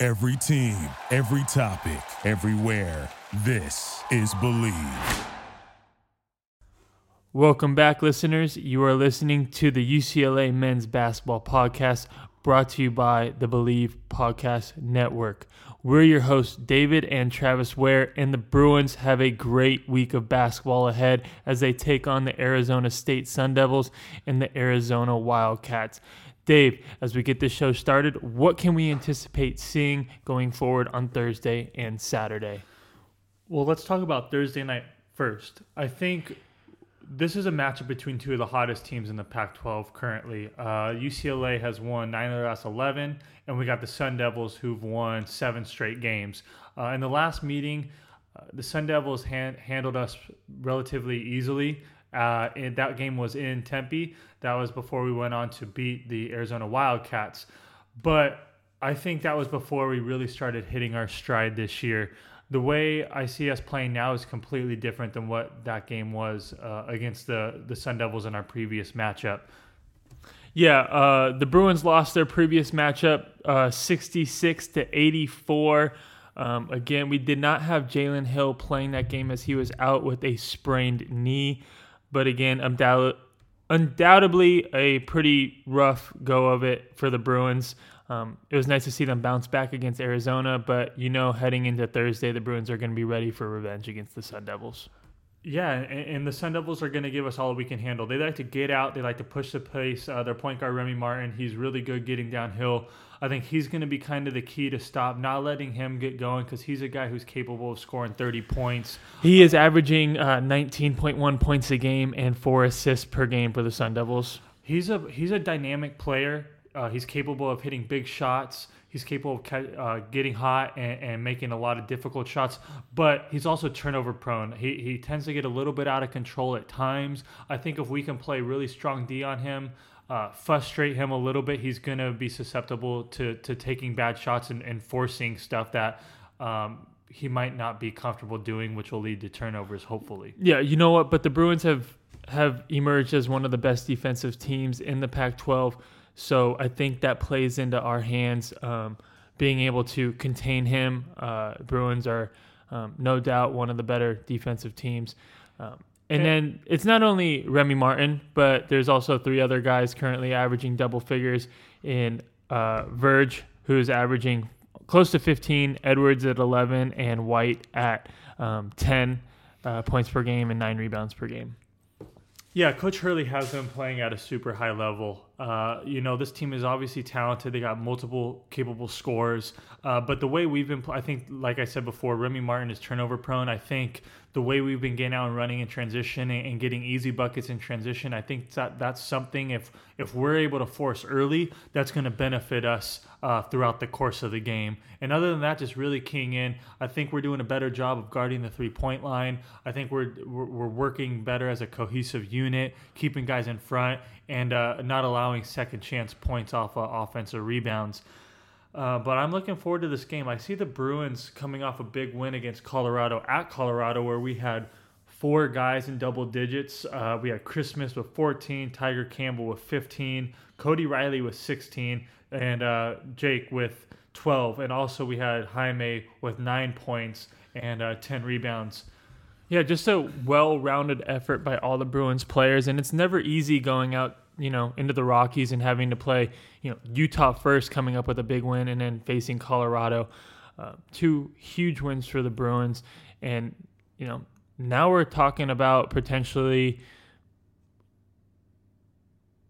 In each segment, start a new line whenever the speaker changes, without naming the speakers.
Every team, every topic, everywhere. This is Bleav.
Welcome back, listeners. You are listening to the UCLA Men's Basketball Podcast brought to you by the Bleav Podcast Network. We're your hosts, David and Travis Ware, and the Bruins have a great week of basketball ahead as they take on the Arizona State Sun Devils and the Arizona Wildcats. Dave, as we get this show started, what can we anticipate seeing going forward on Thursday and Saturday?
Well, let's talk about Thursday night first. I think this is a matchup between two of the hottest teams in the Pac-12 currently. Uh, UCLA has won nine of the last 11, and we got the Sun Devils who've won seven straight games. Uh, in the last meeting, uh, the Sun Devils hand, handled us relatively easily. Uh, and that game was in Tempe. That was before we went on to beat the Arizona Wildcats. But I think that was before we really started hitting our stride this year the way I see us playing now is completely different than what that game was uh, against the the Sun Devils in our previous matchup.
Yeah, uh, the Bruins lost their previous matchup, uh, 66 to 84. Um, again, we did not have Jalen Hill playing that game as he was out with a sprained knee. But again, undoubtedly a pretty rough go of it for the Bruins. Um, it was nice to see them bounce back against Arizona, but you know, heading into Thursday, the Bruins are going to be ready for revenge against the Sun Devils.
Yeah, and, and the Sun Devils are going to give us all we can handle. They like to get out, they like to push the pace. Uh, their point guard, Remy Martin, he's really good getting downhill. I think he's going to be kind of the key to stop, not letting him get going because he's a guy who's capable of scoring 30 points.
He is averaging uh, 19.1 points a game and four assists per game for the Sun Devils.
He's a he's a dynamic player. Uh, he's capable of hitting big shots. He's capable of uh, getting hot and, and, making a lot of difficult shots, but he's also turnover prone. He, he tends to get a little bit out of control at times. I think if we can play really strong D on him, uh, frustrate him a little bit, he's going to be susceptible to, to taking bad shots and, and forcing stuff that um, he might not be comfortable doing, which will lead to turnovers, hopefully.
Yeah, you know what? But the Bruins have have emerged as one of the best defensive teams in the Pac-12. So I think that plays into our hands, um, being able to contain him. Uh, Bruins are um, no doubt one of the better defensive teams. Um, and then it's not only Remy Martin, but there's also three other guys currently averaging double figures in uh, Verge, who's averaging close to 15, Edwards at 11, and White at um, 10 uh, points per game and nine rebounds per game.
Yeah, Coach Hurley has them playing at a super high level. Uh, you know, this team is obviously talented. They got multiple capable scores. Uh, but the way we've been, I think, like I said before, Remy Martin is turnover prone. I think the way we've been getting out and running in transition and, and getting easy buckets in transition, I think that that's something. If if we're able to force early, that's going to benefit us uh, throughout the course of the game. And other than that, just really keying in. I think we're doing a better job of guarding the three point line. I think we're we're, working better as a cohesive unit, keeping guys in front and uh, not allowing second chance points off uh, offensive rebounds. Uh, but I'm looking forward to this game. I see the Bruins coming off a big win against Colorado at Colorado, where we had four guys in double digits. Uh, we had Chris Smith with 14, Tyger Campbell with 15, Cody Riley with 16, and uh, Jake with 12. And also we had Jaime with nine points and uh, 10 rebounds.
Yeah, just a well-rounded effort by all the Bruins players, and it's never easy going out, you know, into the Rockies and having to play, you know, Utah first, coming up with a big win, and then facing Colorado. Uh, two huge wins for the Bruins, and you know, now we're talking about potentially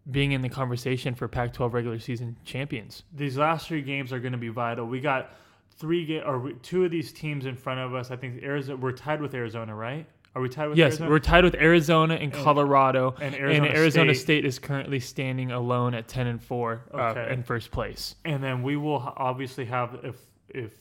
being in the conversation for Pac-12 regular season champions.
These last three games are going to be vital. We got three game or two of these teams in front of us. I think Arizona we're tied with Arizona, right? Are we tied with
Yes,
Arizona?
we're tied with Arizona and Colorado,
and
and
Arizona
Arizona,
State.
State. is currently standing alone at ten and four uh, in first place.
and then we will obviously have if if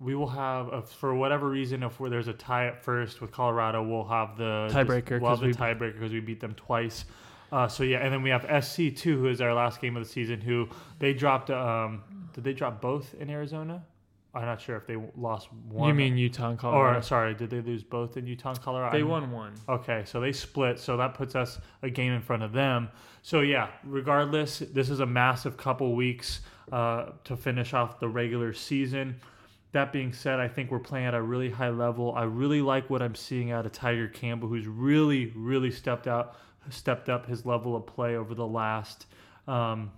we will have if for whatever reason if there's a tie at first with Colorado, we'll have the
Tiebreaker,
We'll have the
we-
tiebreaker because we beat them twice. Uh, so yeah, and then we have SC two, who is our last game of the season. Who they dropped? Um, did they drop both in Arizona? I'm not sure if they lost one.
You mean Utah and Colorado?
Or sorry, did they lose both in Utah and Colorado?
they won one.
Okay, so they split, so that puts us a game in front of them. So yeah, regardless, this is a massive couple weeks uh, to finish off the regular season. That being said, I think we're playing at a really high level. I really like what I'm seeing out of Tyger Campbell, who's really, really stepped out, stepped up his level of play over the last um,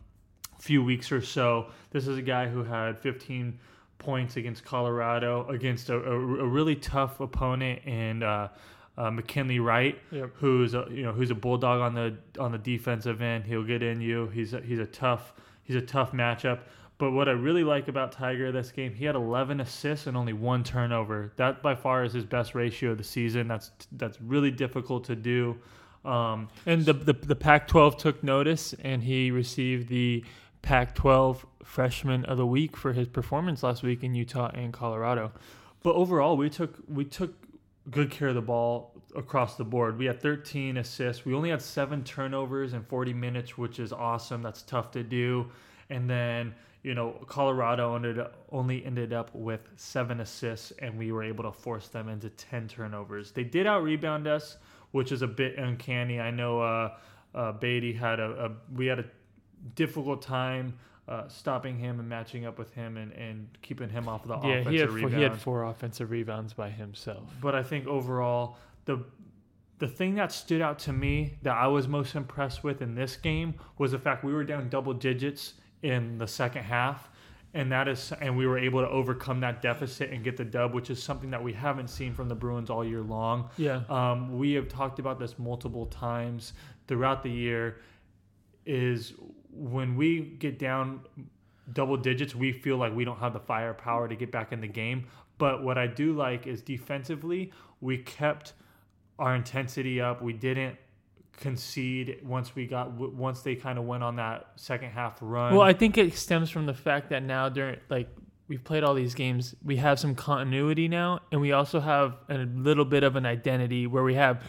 few weeks or so. This is a guy who had 15 points against Colorado against a, a, a really tough opponent and uh, uh, McKinley Wright,
Yep.
who's a, you know who's a bulldog on the on the defensive end. He'll get in you. He's a, he's a tough he's a tough matchup. But what I really like about Tyger this game, he had 11 assists and only one turnover. That by far is his best ratio of the season. That's that's really difficult to do. Um,
And the, the the Pac-12 took notice, and he received the Pac-12 Freshman of the Week for his performance last week in Utah and Colorado.
But overall, we took we took good care of the ball across the board. We had 13 assists. We only had seven turnovers in 40 minutes, which is awesome. That's tough to do. And then you know Colorado ended only ended up with seven assists, and we were able to force them into 10 turnovers. They did out rebound us, which is a bit uncanny. I know uh, uh, Battey had a, a we had a difficult time. Uh, stopping him and matching up with him and, and keeping him off the
yeah,
offensive
he had four, he had four offensive rebounds by himself.
But I think overall, the the thing that stood out to me that I was most impressed with in this game was the fact we were down double digits in the second half, and that is and we were able to overcome that deficit and get the dub, which is something that we haven't seen from the Bruins all year long.
Yeah.
Um, we have talked about this multiple times throughout the year. Is when we get down double digits, we feel like we don't have the firepower to get back in the game. But what I do like is defensively, we kept our intensity up. We didn't concede once we got once they kind of went on that second half run.
Well, I think it stems from the fact that now during like we've played all these games, we have some continuity now, and we also have a little bit of an identity where we have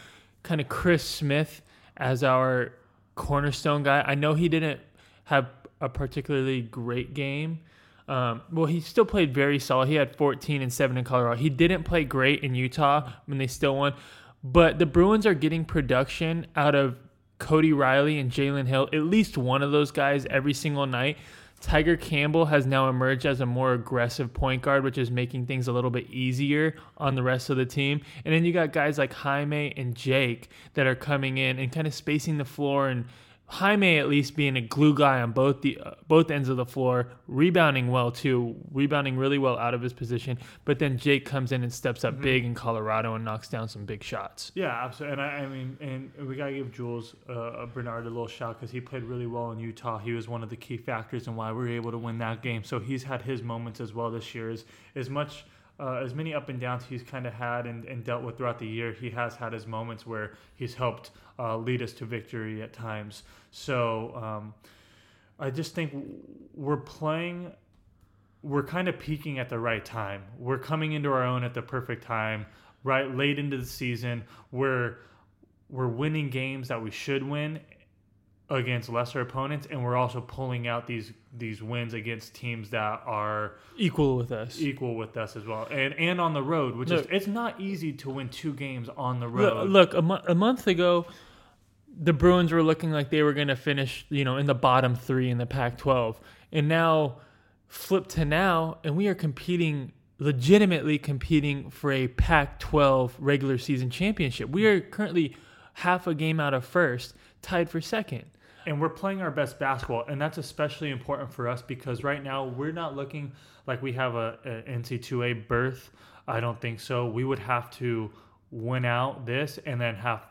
kind of Chris Smith as our cornerstone guy. I know he didn't have a particularly great game. Um, well, he still played very solid. He had 14 and 7 in Colorado. He didn't play great in Utah when they still won. But the Bruins are getting production out of Cody Riley and Jalen Hill, at least one of those guys every single night. Tyger Campbell has now emerged as a more aggressive point guard, which is making things a little bit easier on the rest of the team. And then you got guys like Jaime and Jake that are coming in and kind of spacing the floor and Jaime at least being a glue guy on both the uh, both ends of the floor, rebounding well too, rebounding really well out of his position. But then Jake comes in and steps up big in Colorado and knocks down some big shots.
Yeah, absolutely. And I, I mean, and we gotta give Jules uh, Bernard a little shout because he played really well in Utah. He was one of the key factors in why we were able to win that game. So he's had his moments as well this year. As as much uh, as many up and downs he's kind of had and, and dealt with throughout the year, he has had his moments where he's helped uh, lead us to victory at times. So um, I just think we're playing we're kind of peaking at the right time. We're coming into our own at the perfect time, right late into the season. We're we're winning games that we should win against lesser opponents, and we're also pulling out these these wins against teams that are
Equal with us.
equal with us as well, and and on the road, which
Look-
is it's not easy to win two games on the
Look,
road.
look a, mo- a month ago, the Bruins were looking like they were going to finish, you know, in the bottom three in the Pac-12, and now flip to now, and we are competing, legitimately competing for a Pac-12 regular season championship. We are currently half a game out of first, tied for second.
and we're playing our best basketball and that's especially important for us because right now we're not looking like we have a, a NCAA berth i don't think so we would have to win out this and then have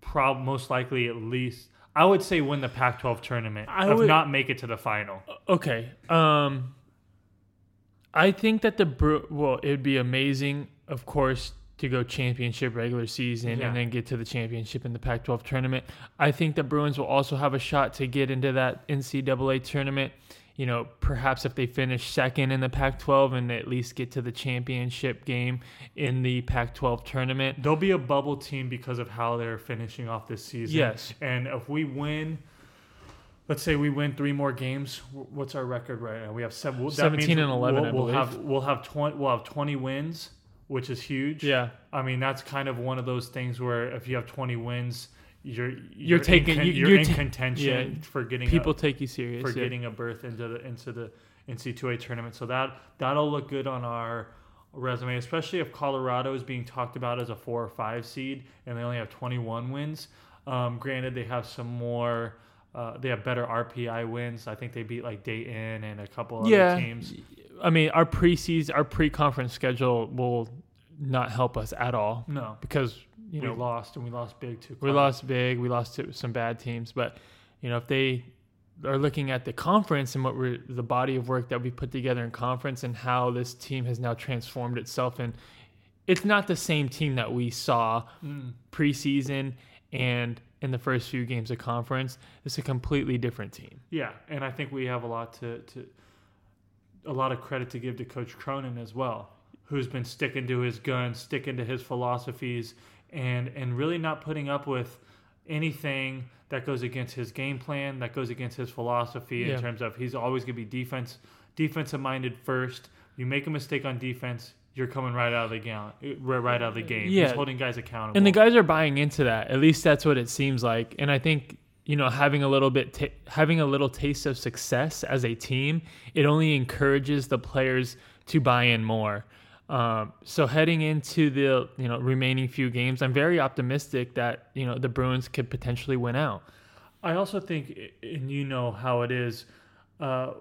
prob most likely at least i would say win the pac 12 tournament
I
if
would-
not make it to the final
Okay. Um I think that the well, it would be amazing, of course, to go championship regular season
Yeah.
and then get to the championship in the Pac-12 tournament. I think the Bruins will also have a shot to get into that NCAA tournament. You know, perhaps if they finish second in the Pac-12 and at least get to the championship game in the Pac-12 tournament.
They'll be a bubble team because of how they're finishing off this season.
Yes.
And if we win, let's say we win three more games, what's our record right now? We have seven.
17
means
and 11,
We'll, we'll have we'll have twenty. We'll have twenty wins, which is huge.
Yeah.
I mean, that's kind of one of those things where if you have twenty wins, you're you're,
You're taking-
in,
you-
you're
you're
in
ta-
contention
yeah.
for getting
People
a,
take you serious.
for
yeah.
getting a berth into the into the NCAA tournament. So that that'll look good on our resume, especially if Colorado is being talked about as a four or five seed and they only have 21 wins. Um, granted, they have some more. Uh, they have better RPI wins. I think they beat like Dayton and a couple other
yeah.
teams.
I mean, our preseason, our pre-conference schedule will not help us at all
No,
because you
we
know
lost and we lost big too.
we lost big, we lost to some bad teams, but you know if they are looking at the conference and what we're the body of work that we put together in conference and how this team has now transformed itself and it's not the same team that we saw
Mm.
preseason and in the first few games of conference. It's a completely different team.
Yeah, and I think we have a lot to, to a lot of credit to give to Coach Cronin as well, who's been sticking to his guns, sticking to his philosophies, and and really not putting up with anything that goes against his game plan, that goes against his philosophy
Yeah.
in terms of he's always going to be defense defensive minded first. You make a mistake on defense, you're coming right out of the game, right out of the game.
Yeah.
He's holding guys accountable.
And the guys are buying into that. At least that's what it seems like. And I think you know having a little bit ta having a little taste of success as a team, it only encourages the players to buy in more. Um, so heading into the you know remaining few games, I'm very optimistic that you know the Bruins could potentially win out.
I also think, and you know how it is, uh,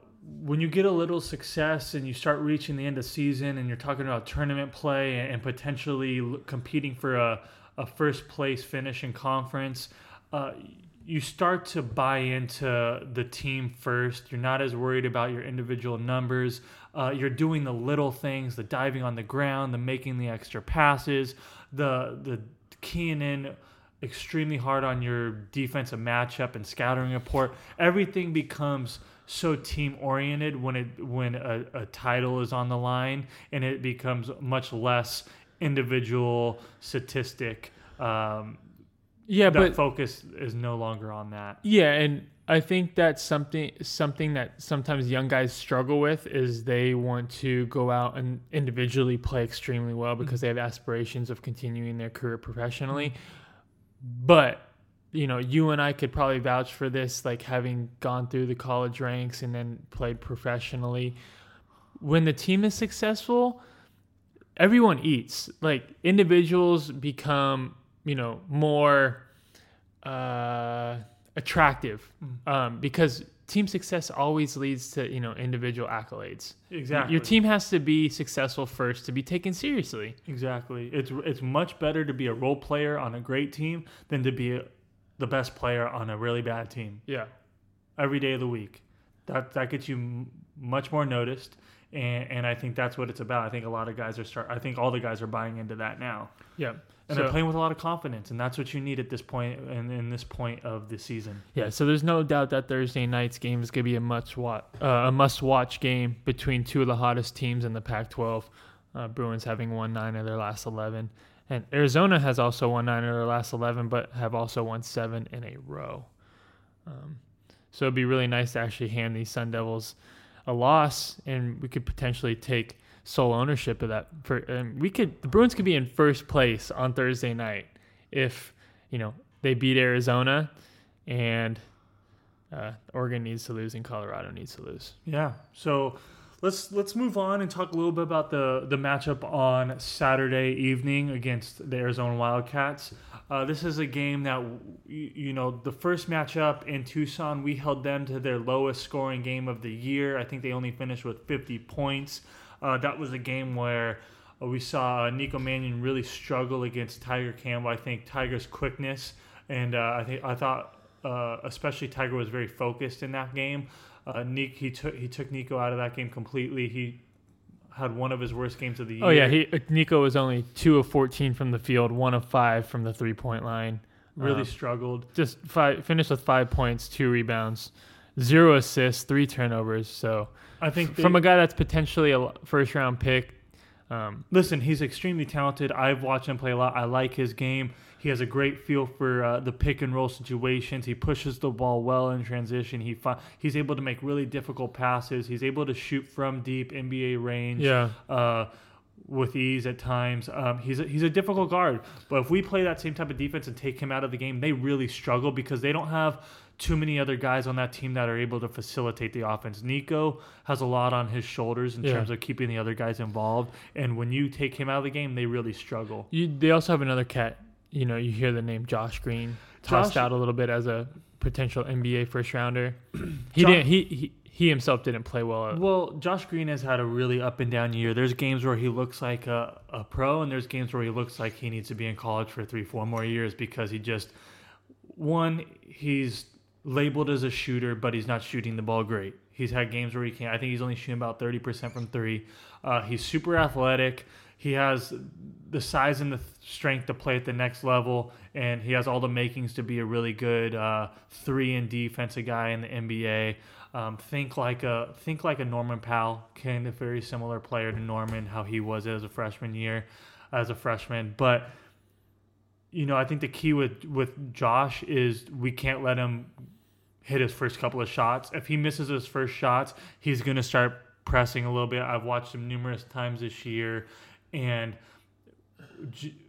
when you get a little success and you start reaching the end of season and you're talking about tournament play and, and potentially competing for a, a first place finish in conference, uh, you start to buy into the team first. You're not as worried about your individual numbers. Uh, you're doing the little things, the diving on the ground, the making the extra passes, the the keying in extremely hard on your defensive matchup and scouting report. Everything becomes so team oriented when it when a, a title is on the line, and it becomes much less individual statistic. Um,
Yeah,
that
but
focus is no longer on that.
Yeah, and I think that's something something that sometimes young guys struggle with is they want to go out and individually play extremely well because mm-hmm. they have aspirations of continuing their career professionally. Mm-hmm. But you know, you and I could probably vouch for this, like having gone through the college ranks and then played professionally. When the team is successful, everyone eats. Like individuals become, you know, more uh, attractive um, because team success always leads to you know individual accolades.
Exactly.
Your team has to be successful first to be taken seriously.
Exactly. It's it's much better to be a role player on a great team than to be a, the best player on a really bad team
Yeah.
every day of the week. That that gets you m- much more noticed, and and I think that's what it's about. I think a lot of guys are start. I think all the guys are buying into that now,
Yeah.
and
So-
they're playing with a lot of confidence, and that's what you need at this point and in this point of the season.
Yeah, so there's no doubt that Thursday night's game is going to be a must watch, uh, a must watch game between two of the hottest teams in the Pac-12. Uh, Bruins having won nine of their last 11, and Arizona has also won nine of their last 11, but have also won seven in a row. Um, so it'd be really nice to actually hand these Sun Devils a loss, and we could potentially take sole ownership of that. For and we could, the Bruins could be in first place on Thursday night if you know they beat Arizona, and uh, Oregon needs to lose and Colorado needs to lose.
Yeah. So let's let's move on and talk a little bit about the the matchup on Saturday evening against the Arizona Wildcats. Uh, this is a game that you, know the first matchup in Tucson we held them to their lowest scoring game of the year. I think they only finished with 50 points. Uh, that was a game where uh, we saw Nico Mannion really struggle against Tyger Campbell. I think Tyger's quickness and uh, I think I thought uh, especially Tyger was very focused in that game. Uh, Nick, he took he took Nico out of that game completely. He had one of his worst games of the year.
Oh yeah, he Nico was only two of fourteen from the field, one of five from the three point line.
really
Um,
struggled.
just five finished with five points, two rebounds, zero assists, three turnovers. So
I think
from a guy that's potentially a first round pick, um,
Listen, he's extremely talented. I've watched him play a lot. I like his game. He has a great feel for uh, the pick and roll situations. He pushes the ball well in transition. He fi- he's able to make really difficult passes. He's able to shoot from deep NBA range.
Yeah.
Uh, with ease at times. Um, he's a, he's a difficult guard, but if we play that same type of defense and take him out of the game, they really struggle because they don't have too many other guys on that team that are able to facilitate the offense. Nico has a lot on his shoulders in
Yeah.
terms of keeping the other guys involved, and when you take him out of the game, they really struggle.
you, they also have another cat. You know, you hear the name Josh Green tossed
Josh-
out a little bit as a potential NBA first rounder. He
Josh-
didn't. He, he he himself didn't play well.
Well, Josh Green has had a really up and down year. There's games where he looks like a, a pro, and there's games where he looks like he needs to be in college for three, four more years because he just one he's labeled as a shooter, but he's not shooting the ball great. He's had games where he can't. I think he's only shooting about thirty percent from three. Uh, he's super athletic. He has the size and the strength to play at the next level, and he has all the makings to be a really good uh, three and defensive guy in the NBA. Um, think like a think like a Norman Powell, kind of very similar player to Norman, how he was as a freshman year, as a freshman. But you know, I think the key with with Josh is we can't let him hit his first couple of shots. If he misses his first shots, he's going to start pressing a little bit. I've watched him numerous times this year, and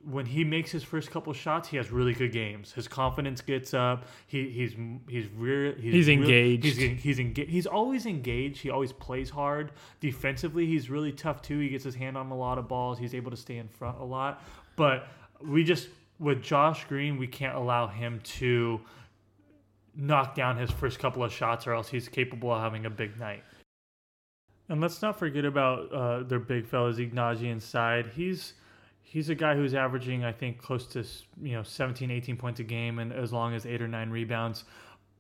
when he makes his first couple shots, he has really good games. His confidence gets up. He he's he's real. He's,
He's
real-
engaged.
he's he's engaged. He's always engaged. He always plays hard. Defensively, he's really tough too. He gets his hand on a lot of balls. He's able to stay in front a lot. But we just with Josh Green, we can't allow him to knock down his first couple of shots, or else he's capable of having a big night. And let's not forget about uh, their big fellas, Nnaji inside. He's he's a guy who's averaging, I think, close to you know 17, 18 points a game, and as long as eight or nine rebounds.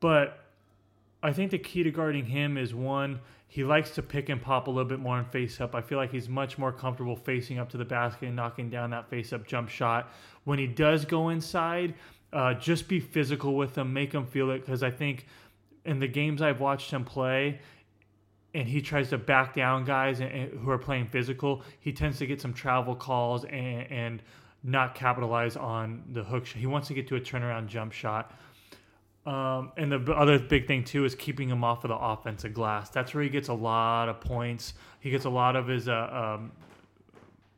But I think the key to guarding him is one, he likes to pick and pop a little bit more and face up. I feel like he's much more comfortable facing up to the basket and knocking down that face up jump shot. When he does go inside, uh, just be physical with him, make him feel it. Because I think in the games I've watched him play, and he tries to back down guys and, and who are playing physical, he tends to get some travel calls and, and not capitalize on the hook shot. He wants to get to a turnaround jump shot. Um, and the other big thing too is keeping him off of the offensive glass. That's where he gets a lot of points. He gets a lot of his uh, um,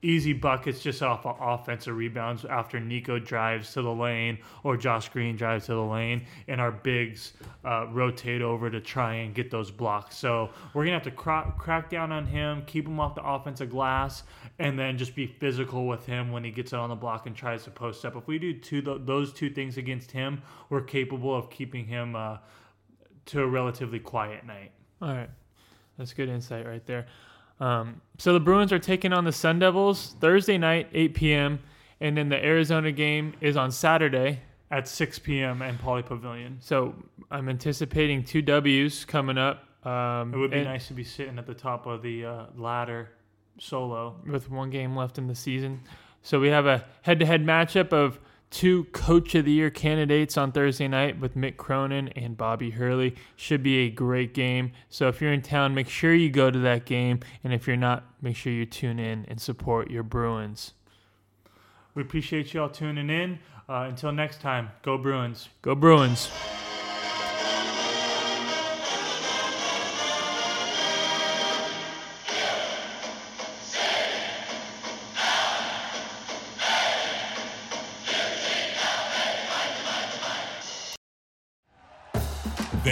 easy buckets just off of offensive rebounds after Nico drives to the lane or Josh Green drives to the lane, and our bigs uh, rotate over to try and get those blocks. So we're gonna have to cra- crack down on him, keep him off the offensive glass, and then just be physical with him when he gets it on the block and tries to post up. If we do two th- those two things against him, we're capable of keeping him uh, to a relatively quiet night.
All right, that's good insight right there. Um, so the Bruins are taking on the Sun Devils Thursday night, 8 p.m., and then the Arizona game is on Saturday.
At 6 p.m. in Pauley Pavilion.
So I'm anticipating two W's coming up. Um,
It would be
and-
nice to be sitting at the top of the uh, ladder solo.
with one game left in the season. So we have a head-to-head matchup of two Coach of the Year candidates on Thursday night with Mick Cronin and Bobby Hurley. Should be a great game. So if you're in town, make sure you go to that game, and if you're not, make sure you tune in and support your Bruins.
We appreciate you all tuning in. Uh, until next time, go Bruins.
Go Bruins!